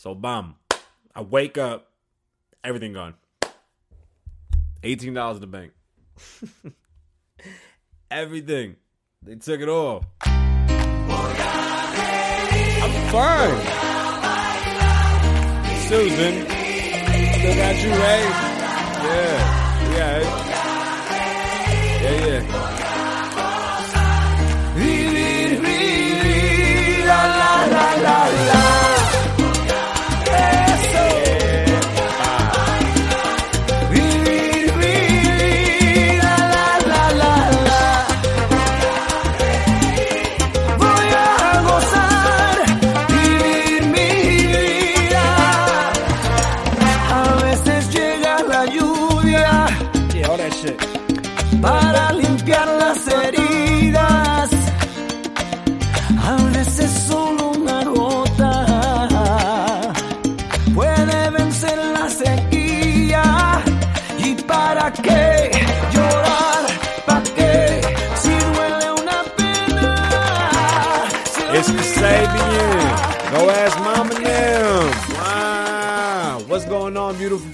So bum. I wake up, everything gone. Eighteen dollars in the bank. everything. They took it all. I'm fine. Susan. Still got you, right? Yeah. Yeah. Yeah, yeah.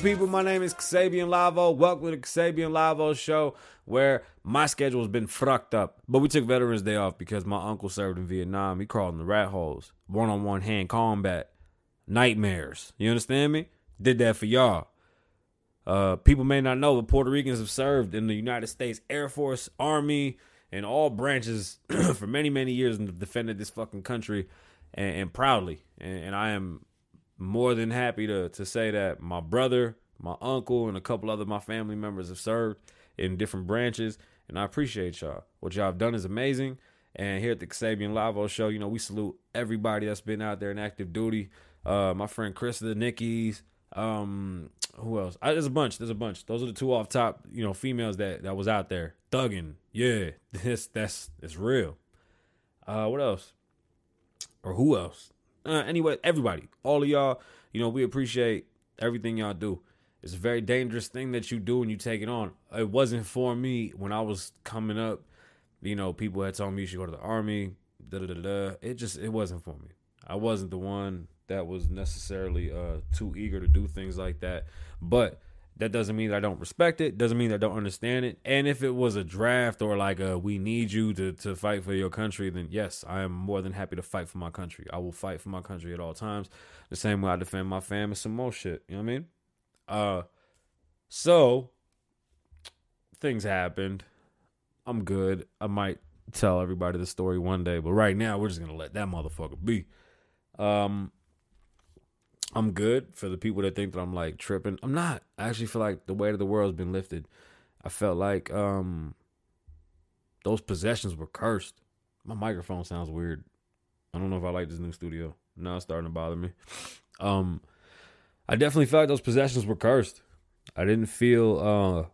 People? My name is Kasabian Lavoe. Welcome to the Kasabian Lavoe show where my schedule has been fucked up. But we took Veterans Day off because my uncle served in Vietnam. He crawled in the rat holes. One on one hand combat. Nightmares. You understand me? Did that for y'all. Uh, people may not know, but Puerto Ricans have served in the United States Air Force, Army, and all branches for many, many years and defended this fucking country and, and proudly. And, and I am more than happy to to say that my brother, my uncle, and a couple other my family members have served in different branches, and I appreciate y'all. What y'all have done is amazing. And here at the Kasabian Lavoe Show, you know, we salute everybody that's been out there in active duty. Uh, my friend Chris the Nickies. Um, who else? I, there's a bunch. There's a bunch. Those are the two off top, you know, females that that was out there thugging. Yeah, this that's it's real. Uh, what else? Or who else? Uh, anyway, everybody, all of y'all, you know, we appreciate everything y'all do. It's a very dangerous thing that you do and you take it on. It wasn't for me when I was coming up. You know, people had told me you should go to the army. Da da da da. It just it wasn't for me. I wasn't the one that was necessarily uh too eager to do things like that. But that doesn't mean that I don't respect it. Doesn't mean I don't understand it. And if it was a draft or like a we need you to to fight for your country, then yes, I am more than happy to fight for my country. I will fight for my country at all times. The same way I defend my fam and some more shit. You know what I mean? Uh so things happened. I'm good. I might tell everybody the story one day, but right now we're just gonna let that motherfucker be. Um I'm good for the people that think that I'm like tripping. I'm not. I actually feel like the weight of the world's been lifted. I felt like um those possessions were cursed. My microphone sounds weird. I don't know if I like this new studio. Now it's starting to bother me. Um I definitely felt like those possessions were cursed. I didn't feel uh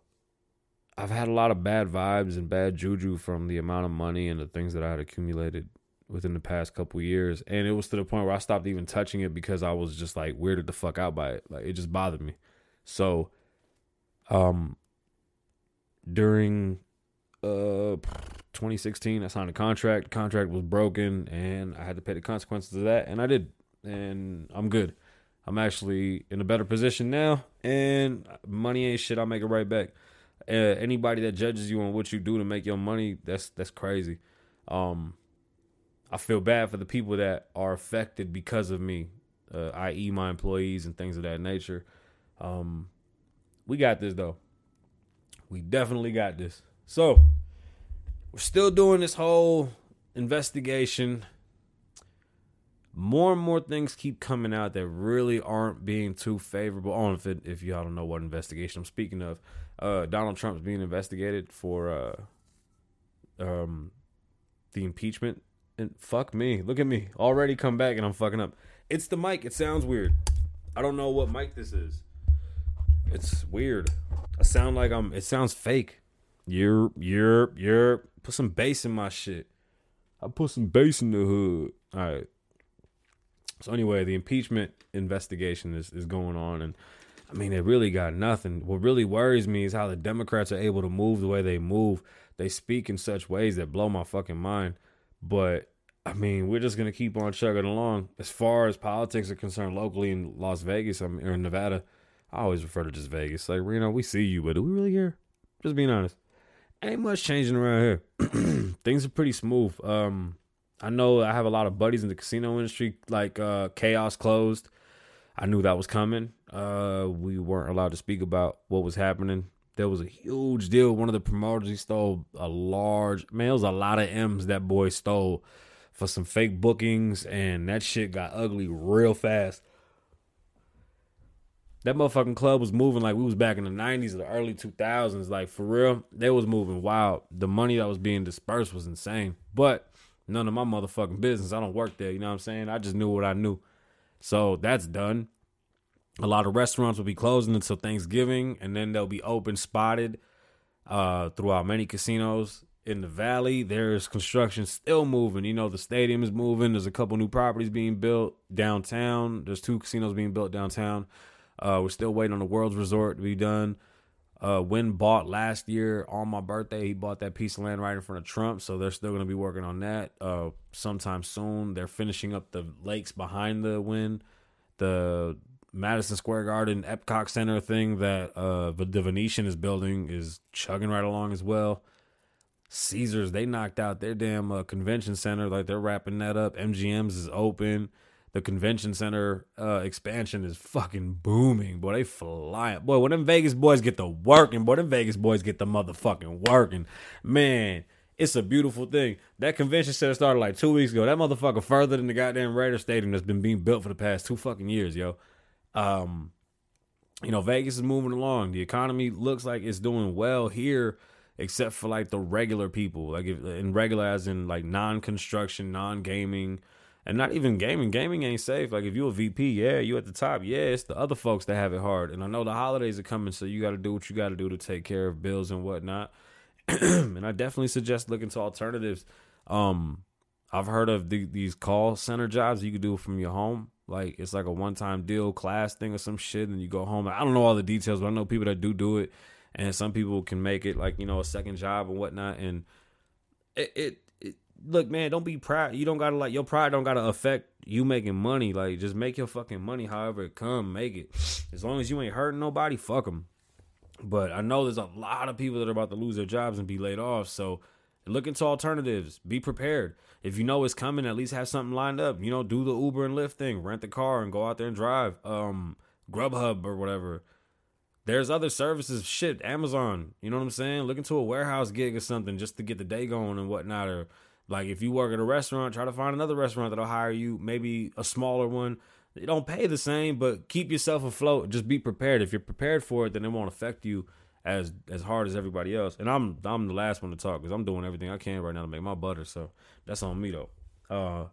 I've had a lot of bad vibes and bad juju from the amount of money and the things that I had accumulated within the past couple years. And it was to the point where I stopped even touching it because I was just like weirded the fuck out by it. Like it just bothered me. So um during uh 2016 I signed a contract. Contract was broken and I had to pay the consequences of that and I did. And I'm good. I'm actually in a better position now and money ain't shit. I'll make it right back. Uh, anybody that judges you on what you do to make your money, that's that's crazy. Um I feel bad for the people that are affected because of me, uh, i.e., my employees and things of that nature. Um, we got this though. We definitely got this. So we're still doing this whole investigation. More and more things keep coming out that really aren't being too favorable. On if it, if y'all don't know what investigation I'm speaking of, uh, Donald Trump's being investigated for uh, um, the impeachment and fuck me. Look at me. Already come back and I'm fucking up. It's the mic. It sounds weird. I don't know what mic this is. It's weird. I sound like I'm it sounds fake. You're you're you're put some bass in my shit. I put some bass in the hood. Alright. So anyway, the impeachment investigation is, is going on and I mean, it really got nothing. What really worries me is how the Democrats are able to move the way they move. They speak in such ways that blow my fucking mind. But I mean, we're just gonna keep on chugging along. As far as politics are concerned, locally in Las Vegas, I mean, or in Nevada, I always refer to just Vegas. Like, know, we see you, but do we really care? Just being honest, ain't much changing around here. Things are pretty smooth. Um, I know I have a lot of buddies in the casino industry. Like, uh, Kaos closed. I knew that was coming. Uh, we weren't allowed to speak about what was happening. There was a huge deal. One of the promoters he stole a large man. It was a lot of M's that boy stole for some fake bookings, and that shit got ugly real fast. That motherfucking club was moving like we was back in the '90s or the early 2000s. Like for real, they was moving wild. The money that was being dispersed was insane. But none of my motherfucking business. I don't work there. You know what I'm saying? I just knew what I knew. So that's done. A lot of restaurants will be closing until Thanksgiving, and then they'll be open spotted uh, throughout many casinos in the valley. There's construction still moving. You know, the stadium is moving. There's a couple new properties being built downtown. There's two casinos being built downtown. Uh, we're still waiting on the World's Resort to be done. Uh, Wynn bought last year on my birthday. He bought that piece of land right in front of Trump, so they're still going to be working on that uh, sometime soon. They're finishing up the lakes behind the Wynn, the Madison Square Garden Epcot Center thing that uh, the Venetian is building is chugging right along as well. Caesars they knocked out their damn uh, convention center, like they're wrapping that up. MGM's is open the convention center uh, expansion is fucking booming. Boy, they flying. Boy, when them Vegas boys get the working, boy, them Vegas boys get the motherfucking working. Man, it's a beautiful thing. That convention center started like two weeks ago. That motherfucker further than the goddamn Raider Stadium that's been being built for the past two fucking years, yo. Um, you know, Vegas is moving along. The economy looks like it's doing well here, except for like the regular people, like if, in regular as in like non-construction, non-gaming and not even gaming. Gaming ain't safe. Like if you a VP, yeah, you at the top. Yeah, it's the other folks that have it hard. And I know the holidays are coming, so you got to do what you got to do to take care of bills and whatnot. and I definitely suggest looking to alternatives. Um, I've heard of the, these call center jobs you could do from your home. Like it's like a one time deal class thing or some shit, and you go home. I don't know all the details, but I know people that do do it, and some people can make it like you know a second job and whatnot. And it, it look, man, don't be proud. You don't gotta like your pride don't gotta affect you making money. Like, just make your fucking money however it come. Make it. As long as you ain't hurting nobody, fuck them. But I know there's a lot of people that are about to lose their jobs and be laid off. So look into alternatives. Be prepared. If you know it's coming, at least have something lined up. You know, do the Uber and Lyft thing. Rent the car and go out there and drive. Um, Grubhub or whatever. There's other services, shit, Amazon. You know what I'm saying? Look into a warehouse gig or something just to get the day going and whatnot. Or like if you work at a restaurant, try to find another restaurant that'll hire you, maybe a smaller one. They don't pay the same, but keep yourself afloat. Just be prepared. If you're prepared for it, then it won't affect you as as hard as everybody else. And I'm I'm the last one to talk because I'm doing everything I can right now to make my butter. So that's on me though. Uh,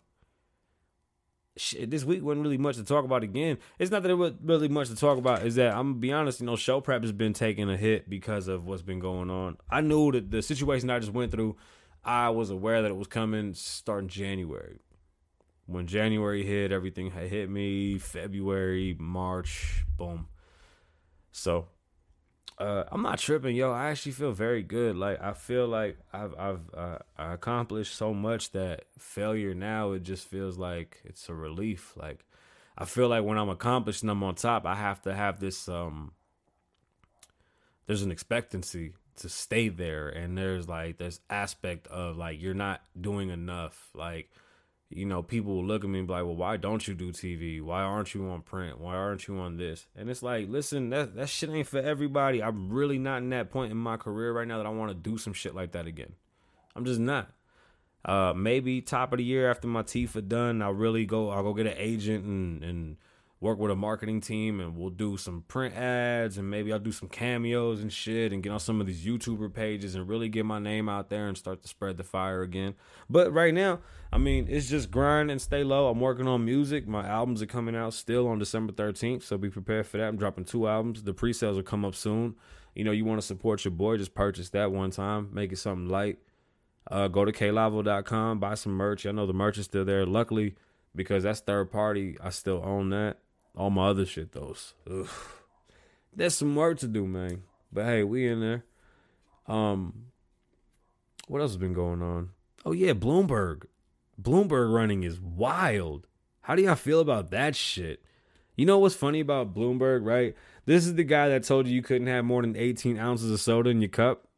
shit, this week wasn't really much to talk about. Again, it's not that it was really much to talk about. Is that I'm gonna be honest. You know, show prep has been taking a hit because of what's been going on. I knew that the situation I just went through I was aware that it was coming starting January. When January hit, everything had hit me. February, March, boom. So uh, I'm not tripping, yo. I actually feel very good. Like I feel like I've I've uh, I accomplished so much that failure now it just feels like it's a relief. Like I feel like when I'm accomplished and I'm on top, I have to have this um. There's an expectancy to stay there and there's like this aspect of like you're not doing enough like you know people will look at me and be like well why don't you do tv why aren't you on print? Why aren't you on this? And it's like listen that that shit ain't for everybody. I'm really not in that point in my career right now that i want to do some shit like that again. I'm just not. Uh maybe top of the year after my teeth are done i'll really go i'll go get an agent and and work with a marketing team and we'll do some print ads and maybe I'll do some cameos and shit and get on some of these YouTuber pages and really get my name out there and start to spread the fire again. But right now, I mean, it's just grind and stay low. I'm working on music. My albums are coming out still on December 13th, so be prepared for that. I'm dropping two albums. The pre-sales will come up soon. You know, you want to support your boy, just purchase that one time, make it something light. Uh, go to klavoe.com, buy some merch. I know the merch is still there. Luckily, because that's third party, I still own that. All my other shit, though. Ugh. There's some work to do, man. But hey, we in there. Um, what else has been going on? Oh yeah, Bloomberg. Bloomberg running is wild. How do y'all feel about that shit? You know what's funny about Bloomberg, right? This is the guy that told you you couldn't have more than 18 ounces of soda in your cup,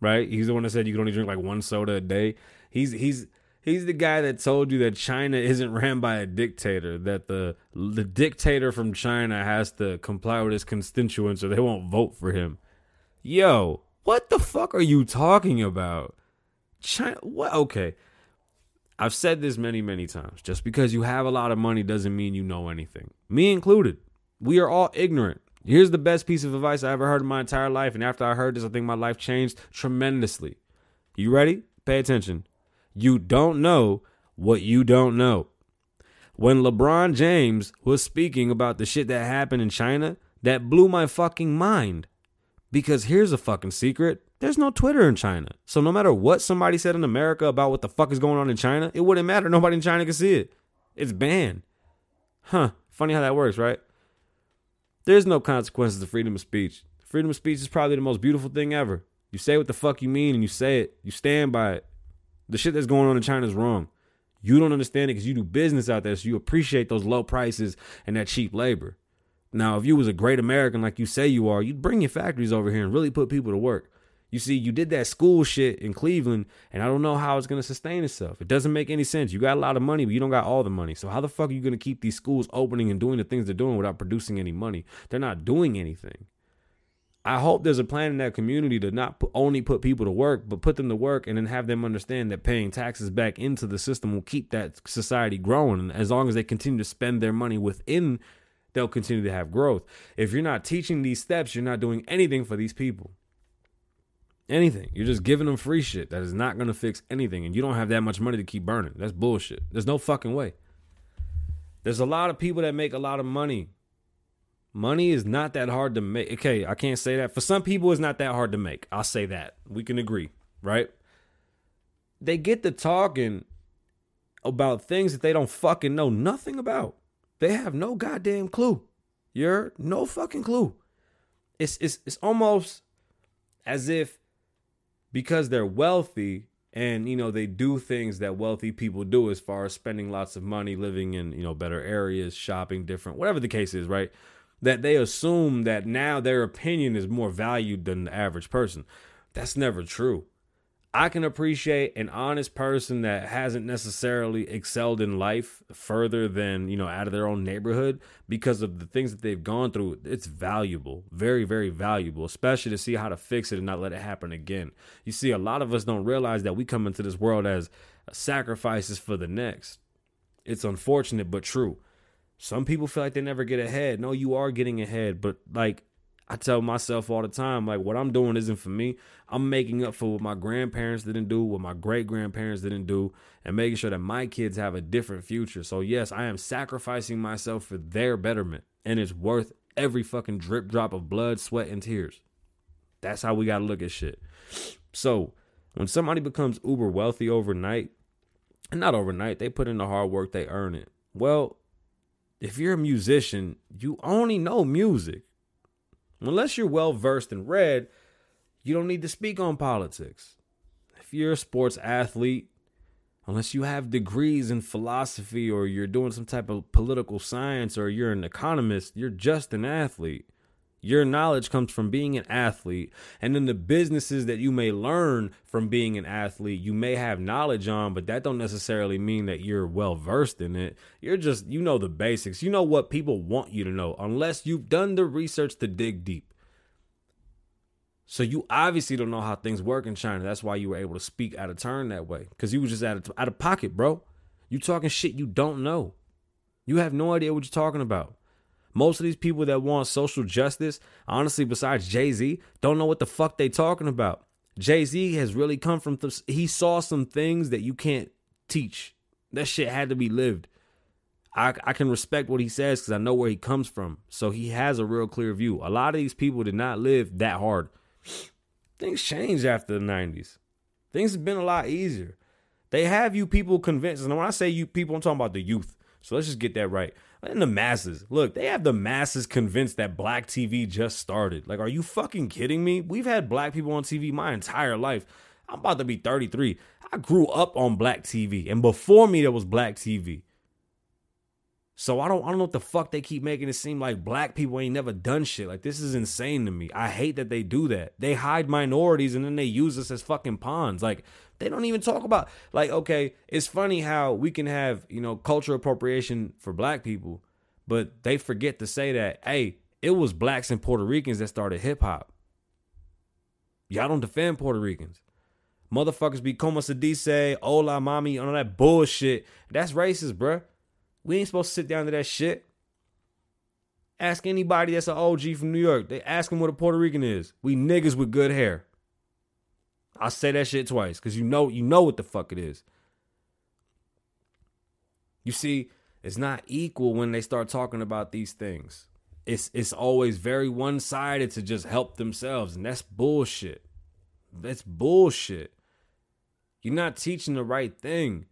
right? He's the one that said you could only drink like one soda a day. He's he's he's the guy that told you that China isn't ran by a dictator, that the the dictator from China has to comply with his constituents or they won't vote for him. Yo, what the fuck are you talking about? China what okay. I've said this many, many times. Just because you have a lot of money doesn't mean you know anything. Me included. We are all ignorant. Here's the best piece of advice I ever heard in my entire life. And after I heard this, I think my life changed tremendously. You ready? Pay attention. You don't know what you don't know. When LeBron James was speaking about the shit that happened in China, that blew my fucking mind. Because here's a fucking secret there's no Twitter in China. So no matter what somebody said in America about what the fuck is going on in China, it wouldn't matter. Nobody in China can see it. It's banned. Huh. Funny how that works, right? There's no consequences to freedom of speech. Freedom of speech is probably the most beautiful thing ever. You say what the fuck you mean and you say it. You stand by it. The shit that's going on in China is wrong. You don't understand it because you do business out there, so you appreciate those low prices and that cheap labor. Now, if you was a great American like you say you are, you'd bring your factories over here and really put people to work. You see, you did that school shit in Cleveland, and I don't know how it's gonna sustain itself. It doesn't make any sense. You got a lot of money, but you don't got all the money. So how the fuck are you gonna keep these schools opening and doing the things they're doing without producing any money? They're not doing anything. I hope there's a plan in that community to not put, only put people to work, but put them to work and then have them understand that paying taxes back into the system will keep that society growing. And as long as they continue to spend their money within, they'll continue to have growth. If you're not teaching these steps, you're not doing anything for these people anything. You're just giving them free shit that is not going to fix anything. And you don't have that much money to keep burning. That's bullshit. There's no fucking way. There's a lot of people that make a lot of money. Money is not that hard to make. Okay, I can't say that. For some people, it's not that hard to make. I'll say that. We can agree, right? They get to talking about things that they don't fucking know nothing about. They have no goddamn clue. You're no fucking clue. It's it's it's almost as if because they're wealthy and you know they do things that wealthy people do as far as spending lots of money living in you know better areas shopping different whatever the case is right that they assume that now their opinion is more valued than the average person that's never true I can appreciate an honest person that hasn't necessarily excelled in life further than, you know, out of their own neighborhood because of the things that they've gone through. It's valuable, very, very valuable, especially to see how to fix it and not let it happen again. You see, a lot of us don't realize that we come into this world as sacrifices for the next. It's unfortunate, but true. Some people feel like they never get ahead. No, you are getting ahead, but like I tell myself all the time, like what I'm doing isn't for me. I'm making up for what my grandparents didn't do, what my great grandparents didn't do, and making sure that my kids have a different future. So yes, I am sacrificing myself for their betterment, and it's worth every fucking drip drop of blood, sweat, and tears. That's how we gotta look at shit. So when somebody becomes uber wealthy overnight, and not overnight, they put in the hard work, they earn it. Well, if you're a musician, you only know music. Unless you're well versed and read, you don't need to speak on politics. If you're a sports athlete, unless you have degrees in philosophy or you're doing some type of political science or you're an economist, you're just an athlete. Your knowledge comes from being an athlete, and then the businesses that you may learn from being an athlete, you may have knowledge on, but that don't necessarily mean that you're well versed in it. You're just you know the basics. You know what people want you to know, unless you've done the research to dig deep. So you obviously don't know how things work in China. That's why you were able to speak out of turn that way, because you was just out of out of pocket, bro. You talking shit you don't know. You have no idea what you're talking about. Most of these people that want social justice, honestly, besides Jay Z, don't know what the fuck they talking about. Jay Z has really come from, th- he saw some things that you can't teach. That shit had to be lived. I, I can respect what he says because I know where he comes from. So he has a real clear view. A lot of these people did not live that hard. Things changed after the 90s. Things have been a lot easier. They have you people convinced. And when I say you people, I'm talking about the youth. So let's just get that right. And the masses. Look, they have the masses convinced that black TV just started. Like, are you fucking kidding me? We've had black people on TV my entire life. I'm about to be 33. I grew up on black TV, and before me there was black TV. So I don't I don't know what the fuck they keep making it seem like black people ain't never done shit. Like this is insane to me. I hate that they do that. They hide minorities and then they use us as fucking pawns. Like they don't even talk about like okay, it's funny how we can have, you know, cultural appropriation for black people, but they forget to say that, hey, it was blacks and Puerto Ricans that started hip hop. Y'all don't defend Puerto Ricans. Motherfuckers be como se dice, hola mami, all that bullshit. That's racist, bruh. We ain't supposed to sit down to that shit. Ask anybody that's an OG from New York. They ask them what a Puerto Rican is. We niggas with good hair. I'll say that shit twice because you know you know what the fuck it is. You see, it's not equal when they start talking about these things. It's it's always very one-sided to just help themselves, and that's bullshit. That's bullshit. You're not teaching the right thing.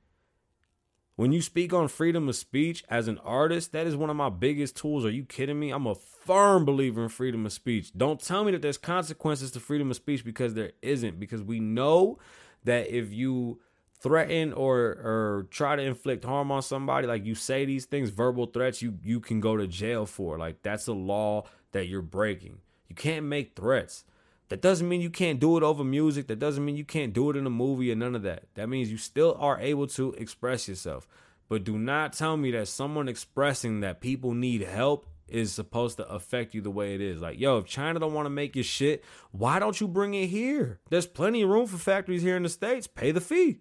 When you speak on freedom of speech as an artist, that is one of my biggest tools. Are you kidding me? I'm a firm believer in freedom of speech. Don't tell me that there's consequences to freedom of speech because there isn't. Because we know that if you threaten or or try to inflict harm on somebody, like you say these things, verbal threats, you you can go to jail for. Like that's a law that you're breaking. You can't make threats. That doesn't mean you can't do it over music. That doesn't mean you can't do it in a movie or none of that. That means you still are able to express yourself. But do not tell me that someone expressing that people need help is supposed to affect you the way it is. Like, yo, if China don't want to make your shit, why don't you bring it here? There's plenty of room for factories here in the States. Pay the fee.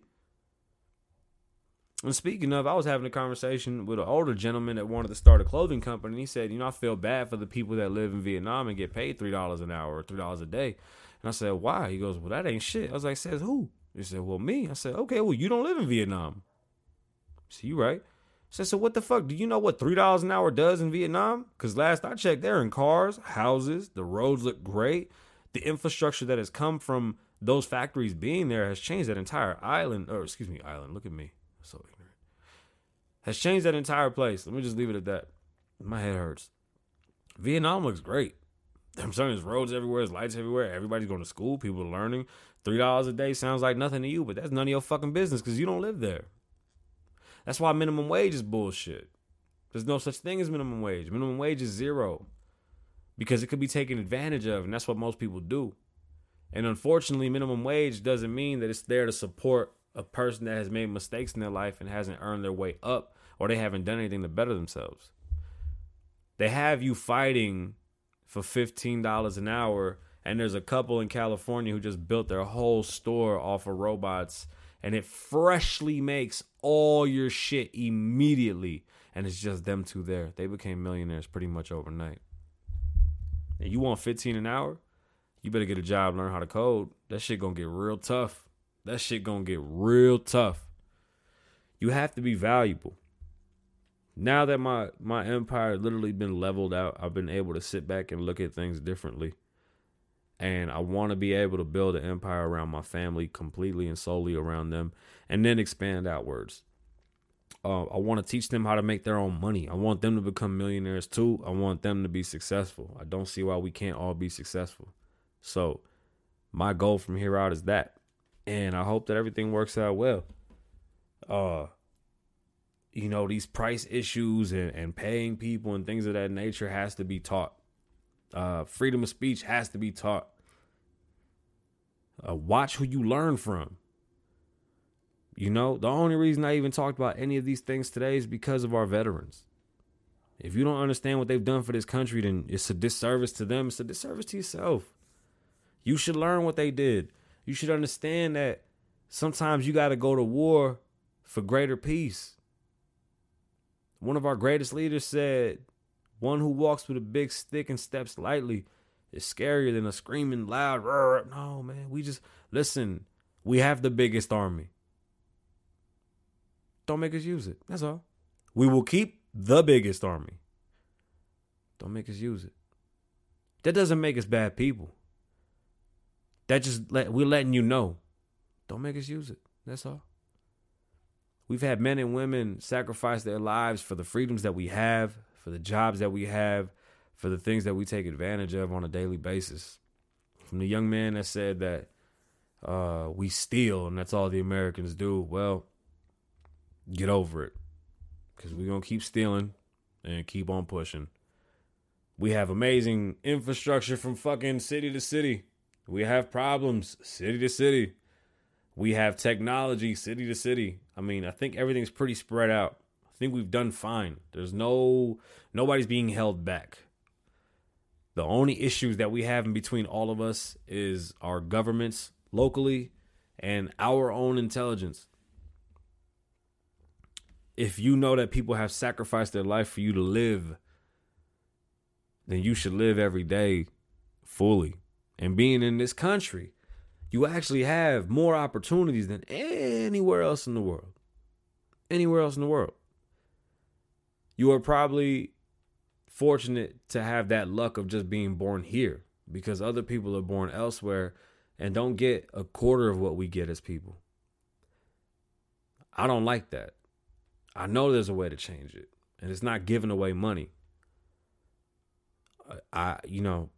And speaking of, I was having a conversation with an older gentleman that wanted to start a clothing company. And he said, You know, I feel bad for the people that live in Vietnam and get paid $3 an hour or $3 a day. And I said, Why? He goes, Well, that ain't shit. I was like, Says who? He said, Well, me. I said, Okay, well, you don't live in Vietnam. See, you right. I said, So what the fuck? Do you know what $3 an hour does in Vietnam? Because last I checked, they're in cars, houses, the roads look great. The infrastructure that has come from those factories being there has changed that entire island, or excuse me, island. Look at me so ignorant. Has changed that entire place. Let me just leave it at that. My head hurts. Vietnam looks great. I'm saying there's roads everywhere, there's lights everywhere. Everybody's going to school, people are learning. Three dollars a day sounds like nothing to you, but that's none of your fucking business because you don't live there. That's why minimum wage is bullshit. There's no such thing as minimum wage. Minimum wage is zero because it could be taken advantage of, and that's what most people do. And unfortunately, minimum wage doesn't mean that it's there to support a person that has made mistakes in their life and hasn't earned their way up or they haven't done anything to better themselves. They have you fighting for $15 an hour and there's a couple in California who just built their whole store off of robots and it freshly makes all your shit immediately and it's just them two there. They became millionaires pretty much overnight. And you want 15 an hour? You better get a job, learn how to code. That shit gonna get real tough that shit gonna get real tough. You have to be valuable. Now that my my empire literally been leveled out, I've been able to sit back and look at things differently. And I want to be able to build an empire around my family completely and solely around them and then expand outwards. Uh, I want to teach them how to make their own money. I want them to become millionaires too. I want them to be successful. I don't see why we can't all be successful. So, my goal from here out is that and I hope that everything works out well. Uh you know, these price issues and, and paying people and things of that nature has to be taught. Uh freedom of speech has to be taught. Uh, watch who you learn from. You know, the only reason I even talked about any of these things today is because of our veterans. If you don't understand what they've done for this country, then it's a disservice to them. It's a disservice to yourself. You should learn what they did you should understand that sometimes you got to go to war for greater peace. One of our greatest leaders said, One who walks with a big stick and steps lightly is scarier than a screaming loud. Rrr. No, man, we just listen. We have the biggest army. Don't make us use it. That's all. We will keep the biggest army. Don't make us use it. That doesn't make us bad people. That just let we're letting you know. Don't make us use it. That's all. We've had men and women sacrifice their lives for the freedoms that we have, for the jobs that we have, for the things that we take advantage of on a daily basis. From the young man that said that uh, we steal and that's all the Americans do. Well, get over it. Because we're going to keep stealing and keep on pushing. We have amazing infrastructure from fucking city to city. We have problems city to city. We have technology city to city. I mean, I think everything's pretty spread out. I think we've done fine. There's no nobody's being held back. The only issues that we have in between all of us is our governments locally and our own intelligence. If you know that people have sacrificed their life for you to live, then you should live every day fully. And being in this country, you actually have more opportunities than anywhere else in the world. Anywhere else in the world. You are probably fortunate to have that luck of just being born here because other people are born elsewhere and don't get a quarter of what we get as people. I don't like that. I know there's a way to change it, and it's not giving away money. I, you know,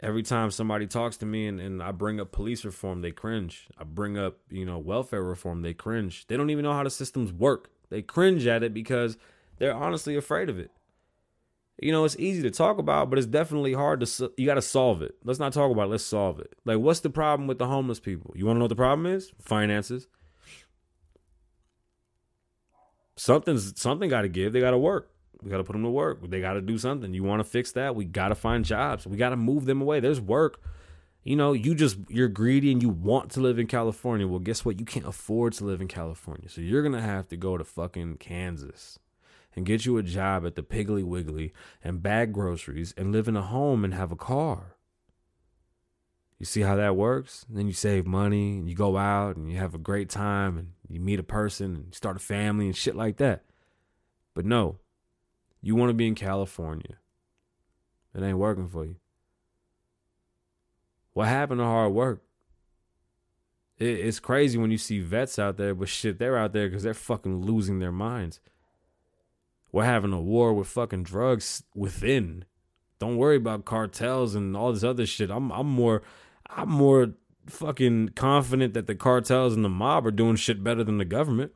every time somebody talks to me and, and I bring up police reform, they cringe. I bring up, you know, welfare reform, they cringe. They don't even know how the systems work. They cringe at it because they're honestly afraid of it. You know, it's easy to talk about, but it's definitely hard to. You got to solve it. Let's not talk about it. Let's solve it. Like, what's the problem with the homeless people? You want to know what the problem is? Finances. Something's something got to give. They got to work. We got to put them to work. They got to do something. You want to fix that? We got to find jobs. We got to move them away. There's work. You know, you just you're greedy and you want to live in California. Well, guess what? You can't afford to live in California. So you're going to have to go to fucking Kansas and get you a job at the Piggly Wiggly and bag groceries and live in a home and have a car. You see how that works? And then you save money and you go out and you have a great time and you meet a person and start a family and shit like that. But no, you want to be in California. It ain't working for you. What happened to hard work? It, it's crazy when you see vets out there, but shit, they're out there because they're fucking losing their minds. We're having a war with fucking drugs within. Don't worry about cartels and all this other shit. I'm I'm more I'm more fucking confident that the cartels and the mob are doing shit better than the government.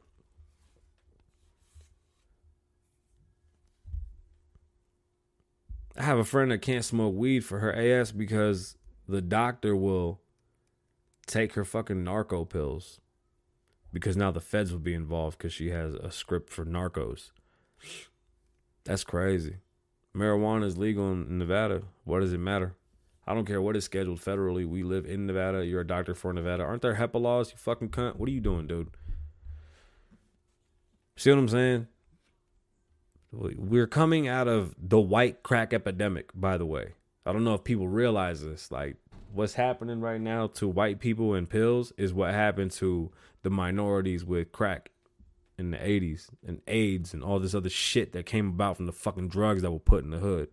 I have a friend that can't smoke weed for her AS because the doctor will take her fucking narco pills because now the feds will be involved because she has a script for narcos. That's crazy. Marijuana is legal in Nevada. What does it matter? I don't care what is scheduled federally. We live in Nevada. You're a doctor for Nevada. Aren't there HIPAA laws? You fucking cunt. What are you doing, dude? See what I'm saying? We're coming out of the white crack epidemic, by the way. I don't know if people realize this. Like, what's happening right now to white people and pills is what happened to the minorities with crack in the 80s and AIDS and all this other shit that came about from the fucking drugs that were put in the hood.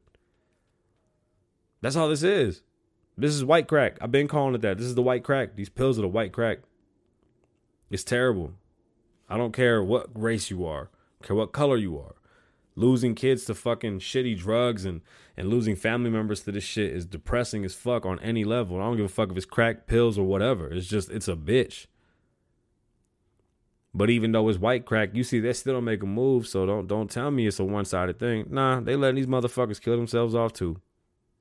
That's all this is. This is white crack. I've been calling it that. This is the white crack. These pills are the white crack. It's terrible. I don't care what race you are, care what color you are. Losing kids to fucking shitty drugs and, and losing family members to this shit is depressing as fuck on any level. I don't give a fuck if it's crack, pills, or whatever. It's just, it's a bitch. But even though it's white crack, you see they still don't make a move. So don't don't tell me it's a one sided thing. Nah, they letting these motherfuckers kill themselves off too.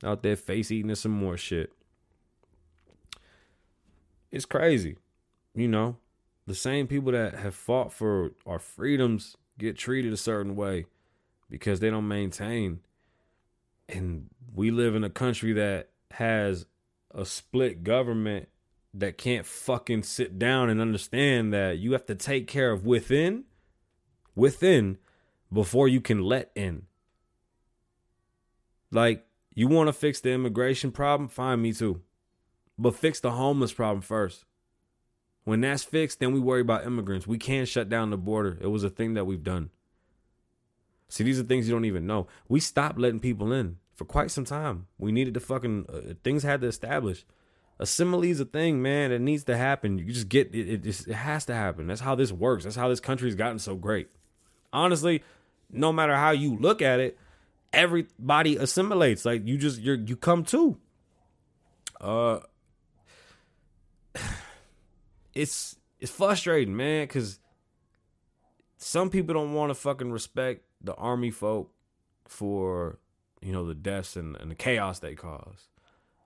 Out there face eating and some more shit. It's crazy. You know, the same people that have fought for our freedoms get treated a certain way because they don't maintain. And we live in a country that has a split government that can't fucking sit down and understand that you have to take care of within within before you can let in. Like you want to fix the immigration problem? Fine, me too. But fix the homeless problem first. When that's fixed, then we worry about immigrants. We can't shut down the border. It was a thing that we've done. See, these are things you don't even know. We stopped letting people in for quite some time. We needed to fucking uh, things had to establish a simile is a thing, man. It needs to happen. You just get it. It, just, it has to happen. That's how this works. That's how this country's gotten so great. Honestly, no matter how you look at it, everybody assimilates. Like you just you're you come to. Uh, it's it's frustrating, man, because some people don't want to fucking respect the army folk for you know the deaths and, and the chaos they cause.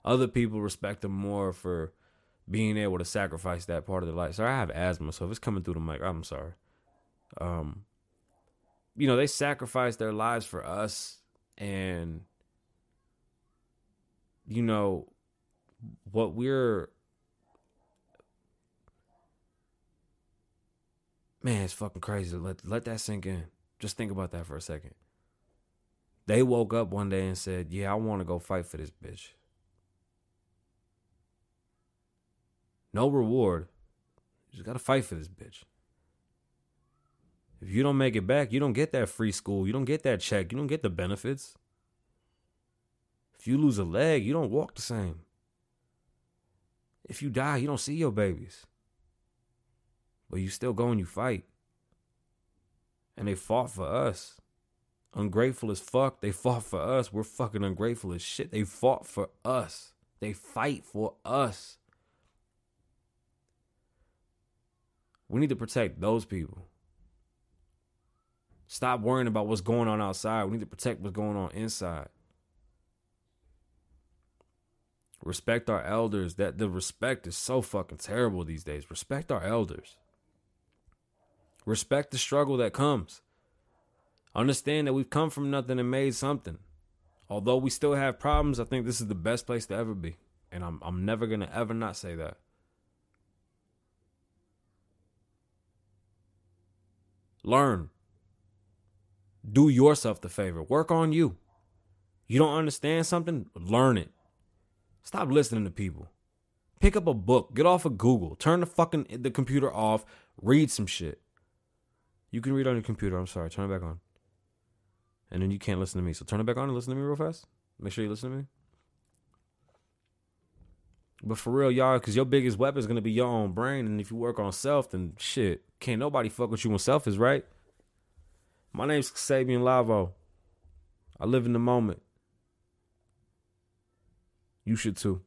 Other people respect them more for being able to sacrifice that part of their life. Sorry, I have asthma, so if it's coming through the mic, I'm sorry. Um, you know, they sacrifice their lives for us, and you know what we're man, it's fucking crazy. Let let that sink in. Just think about that for a second. They woke up one day and said, "Yeah, I want to go fight for this bitch." No reward. You just got to fight for this bitch. If you don't make it back, you don't get that free school. You don't get that check. You don't get the benefits. If you lose a leg, you don't walk the same. If you die, you don't see your babies. But you still go and you fight. And they fought for us. Ungrateful as fuck. They fought for us. We're fucking ungrateful as shit. They fought for us. They fight for us. We need to protect those people. Stop worrying about what's going on outside. We need to protect what's going on inside. Respect our elders. That the respect is so fucking terrible these days. Respect our elders. Respect the struggle that comes. Understand that we've come from nothing and made something. Although we still have problems, I think this is the best place to ever be. And I'm I'm never gonna ever not say that. Learn. Do yourself the favor. Work on you. You don't understand something? Learn it. Stop listening to people. Pick up a book. Get off of Google. Turn the fucking the computer off. Read some shit. You can read on your computer. I'm sorry. Turn it back on. And then you can't listen to me. So turn it back on and listen to me real fast. Make sure you listen to me. But for real, y'all, because your biggest weapon is going to be your own brain. And if you work on self, then shit, can't nobody fuck with you when self is right. My name's Sabian Lavoe. I live in the moment. You should too.